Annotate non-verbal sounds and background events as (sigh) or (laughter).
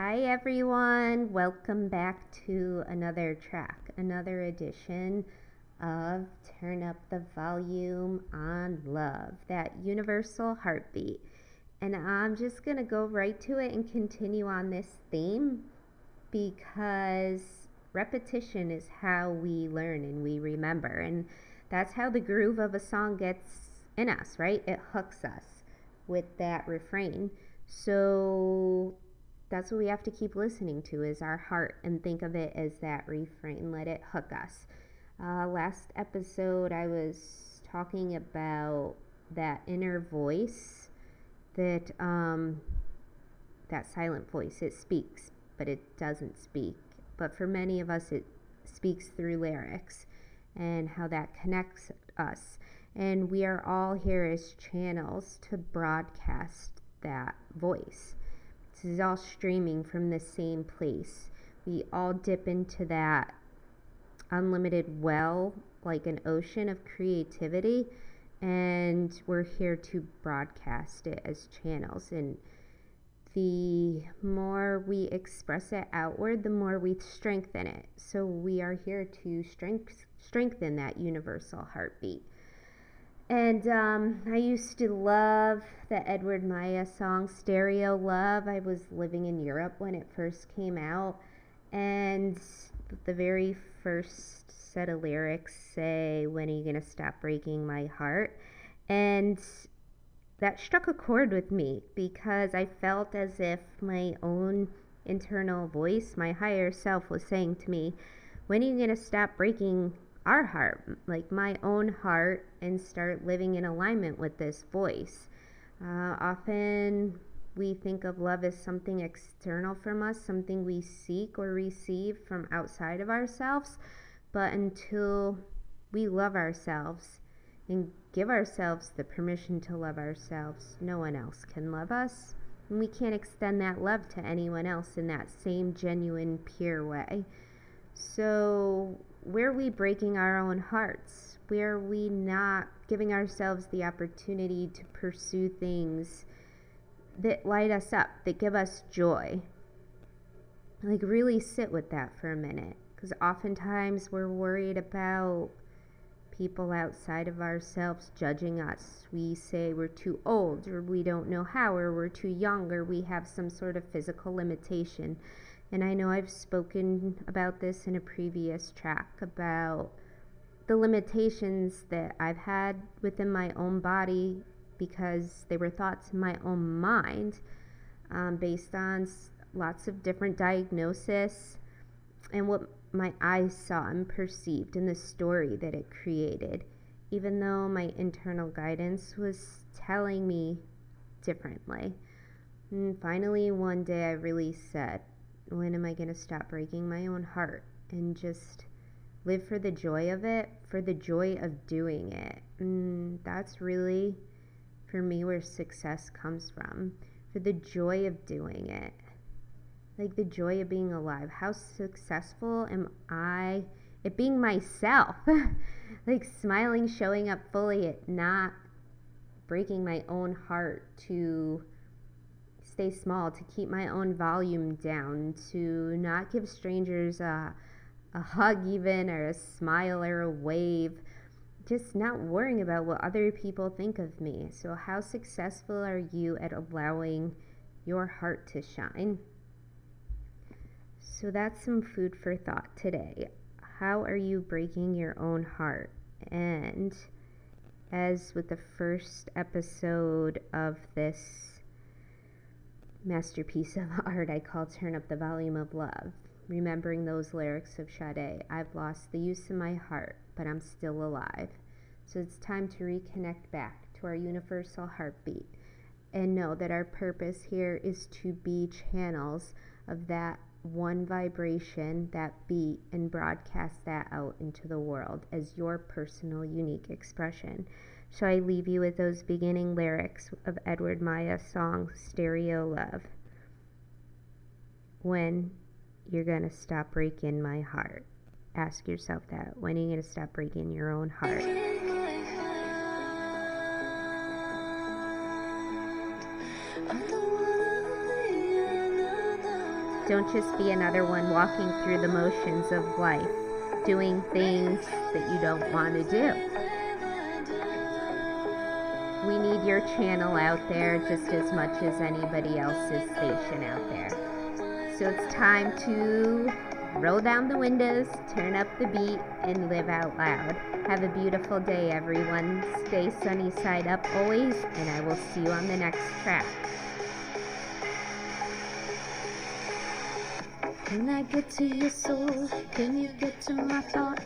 Hi, everyone. Welcome back to another track, another edition of Turn Up the Volume on Love, that universal heartbeat. And I'm just going to go right to it and continue on this theme because repetition is how we learn and we remember. And that's how the groove of a song gets in us, right? It hooks us with that refrain. So that's what we have to keep listening to is our heart and think of it as that refrain. Let it hook us. Uh, last episode, I was talking about that inner voice that um, that silent voice. It speaks, but it doesn't speak. But for many of us, it speaks through lyrics and how that connects us. And we are all here as channels to broadcast that voice. This is all streaming from the same place. We all dip into that unlimited well, like an ocean of creativity, and we're here to broadcast it as channels. And the more we express it outward, the more we strengthen it. So we are here to strength, strengthen that universal heartbeat. And um, I used to love the Edward Maya song Stereo Love. I was living in Europe when it first came out. And the very first set of lyrics say, When are you going to stop breaking my heart? And that struck a chord with me because I felt as if my own internal voice, my higher self, was saying to me, When are you going to stop breaking our heart, like my own heart, and start living in alignment with this voice. Uh, often we think of love as something external from us, something we seek or receive from outside of ourselves. But until we love ourselves and give ourselves the permission to love ourselves, no one else can love us. And we can't extend that love to anyone else in that same genuine, pure way. So where are we breaking our own hearts? Where are we not giving ourselves the opportunity to pursue things that light us up, that give us joy? Like, really sit with that for a minute. Because oftentimes we're worried about people outside of ourselves judging us. We say we're too old, or we don't know how, or we're too young, or we have some sort of physical limitation. And I know I've spoken about this in a previous track about the limitations that I've had within my own body because they were thoughts in my own mind um, based on lots of different diagnosis and what my eyes saw and perceived in the story that it created, even though my internal guidance was telling me differently. And finally, one day I really said, when am I going to stop breaking my own heart and just live for the joy of it, for the joy of doing it? And that's really, for me, where success comes from, for the joy of doing it. Like the joy of being alive. How successful am I at being myself? (laughs) like smiling, showing up fully, at not breaking my own heart to stay small, to keep my own volume down, to not give strangers a, a hug, even, or a smile, or a wave. Just not worrying about what other people think of me. So, how successful are you at allowing your heart to shine? So, that's some food for thought today. How are you breaking your own heart? And as with the first episode of this masterpiece of (laughs) art I call Turn Up the Volume of Love. Remembering those lyrics of Sade, I've lost the use of my heart, but I'm still alive. So it's time to reconnect back to our universal heartbeat and know that our purpose here is to be channels of that one vibration, that beat, and broadcast that out into the world as your personal, unique expression. So I leave you with those beginning lyrics of Edward Maya's song Stereo Love. When you're to stop breaking my heart? Ask yourself that. When are you to stop breaking your own heart? Don't just be another one walking through the motions of life, doing things that you don't want to do. We need your channel out there just as much as anybody else's station out there. So it's time to roll down the windows, turn up the beat, and live out loud. Have a beautiful day, everyone. Stay sunny side up always, and I will see you on the next track. Can I get to your soul? Can you get to my thought?